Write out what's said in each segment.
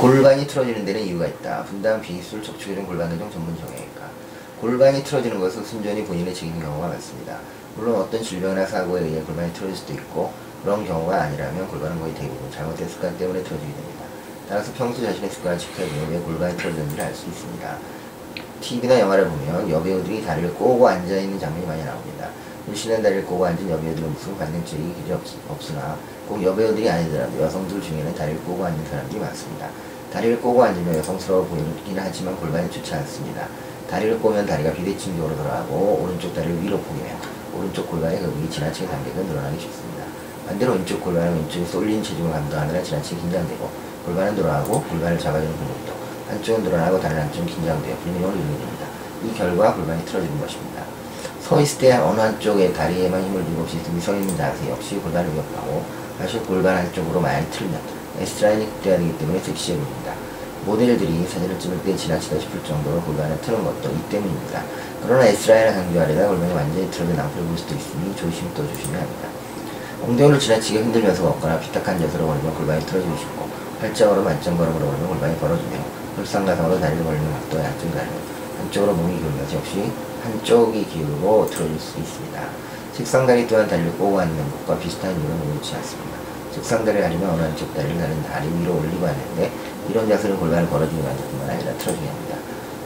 골반이 틀어지는 데는 이유가 있다. 분당 비기술 척추교정 골반교정 전문 정형외과. 골반이 틀어지는 것은 순전히 본인의 책임인 경우가 많습니다. 물론 어떤 질병이나 사고에 의해 골반이 틀어질 수도 있고 그런 경우가 아니라면 골반은 거의 대부분 잘못된 습관 때문에 틀어지게 됩니다. 따라서 평소 자신의 습관을 지켜주면 왜 골반이 틀어졌는지를 알 수 있습니다. TV나 영화를 보면 여배우들이 다리를 꼬고 앉아있는 장면이 많이 나옵니다. 물씬한 다리를 꼬고 앉은 여배우들은 무슨 관능적인 길이 없, 없으나 꼭 여배우들이 아니더라도 여성들 중에는 다리를 꼬고 앉는 사람들이 많습니다. 다리를 꼬고 앉으면 여성스러워 보이긴 하지만 골반이 좋지 않습니다. 다리를 꼬면 다리가 비대칭적으로 돌아가고 오른쪽 다리를 위로 포개며 오른쪽 골반의 근육이 지나치게 당기고 늘어나기 쉽습니다. 반대로 왼쪽 골반은 왼쪽에 쏠린 체중을 감당하느라 지나치게 긴장되고 골반은 돌아가고 골반을 잡아주는 근육도 한쪽은 늘어나고 다른 한쪽은 긴장되어 불균형을 이루게 됩니다. 이 결과 골반이 틀어지는 것입니다. 서 있을 때 어느 한쪽에 다리에만 힘을 주고 없이 등이 서 있는 자세 역시 골반을 위협하고 다시 골반 한쪽으로 많이 틀면 S라인이 극대화 되기 때문에 섹시해 보입니다. 모델들이 사진을 찍을 때 지나치다 싶을 정도로 골반을 트는 것도 이 때문입니다. 그러나 S라인을 강조하려다 골반이 완전히 틀어진 낭패를 볼 수도 있으니 조심 또 조심해야 합니다. 엉덩이를 지나치게 흔들면서 걷거나 비탁한 자세로 걸으면 골반이 틀어지고 싶고 팔짱으로 만점 걸음으로 걸으면 골반이 벌어지며 불상가상으로 다리를 벌리는 각도가 양쪽이 다르고 한쪽으로 몸이 것이 역시 한쪽이 기울고 틀어질 수 있습니다. 책상다리 또한 다리를 꼬고 앉는 것과 비슷한 이유는 옳지 않습니다. 책상다리를 하려면 어느 한쪽 다리를 다른 다리 위로 올리고 앉는데 이런 자세는 골반을 벌어지게 만들뿐만 아니라 틀어지게 합니다.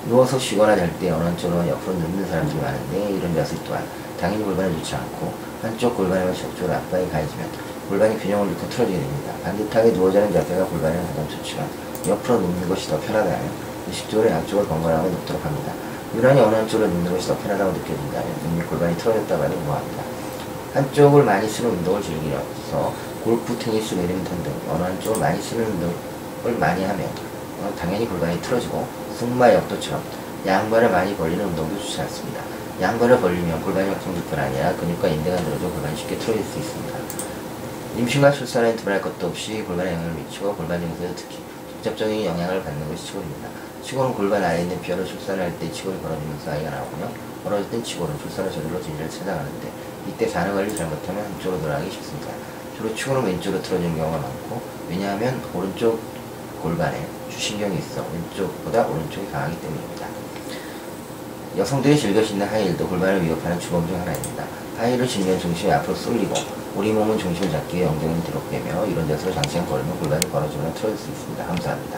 누워서 쉬거나 잘 때 어느 한쪽으로 옆으로 눕는 사람들이 많은데 이런 자세 또한 당연히 골반에 좋지 않고 한쪽 골반에만 적극적으로 압박이 가해지면 골반이 균형을 잃고 틀어지게 됩니다. 반듯하게 누워 자는 자세가 골반에는 가장 좋지만 옆으로 눕는 것이 더 편하다면 의식적으로 양쪽을 번갈아가며 눕도록 합니다. 유난히 어느 한쪽으로 눕는 것이 더 편하다고 느껴진다면 이미 골반이 틀어졌다고 하니 무모합니다. 한쪽을 많이 쓰는 운동을 즐기면서 골프, 테니스, 배드민턴 등 어느 한쪽을 많이 쓰는 운동을 많이 하면 어, 당연히 골반이 틀어지고 승마 역도처럼 양발을 많이 벌리는 운동도 좋지 않습니다. 양발을 벌리면 골반 형성뿐 아니라 근육과 인대가 늘어져 골반이 쉽게 틀어질 수 있습니다. 임신과 출산에 두말할 것도 없이 골반에 영향을 미치고 골반 증세에 특히 직접적인 영향을 받는 것이 치골입니다. 치골은 골반 아래에 있는 뼈를 출산할 때 치골이 벌어지면서 아이가 나오고요. 벌어질 땐 치골은 출산을 저절로 진리를 찾아가는데 이때 산후 관리 잘못하면 한쪽으로 돌아가기 쉽습니다. 주로 치골은 왼쪽으로 틀어지는 경우가 많고 왜냐하면 오른쪽 골반에 주신경이 있어 왼쪽보다 오른쪽이 강하기 때문입니다. 여성들이 즐겨 신는 하이힐도 골반을 위협하는 주범 중 하나입니다. 하이힐을 신으면 중심이 앞으로 쏠리고 우리 몸은 중심을 잡기 위해 엉덩이를 뒤로 빼며 이런 자세로 장시간 걸으면 골반이 벌어지거나 틀어질 수 있습니다. 감사합니다.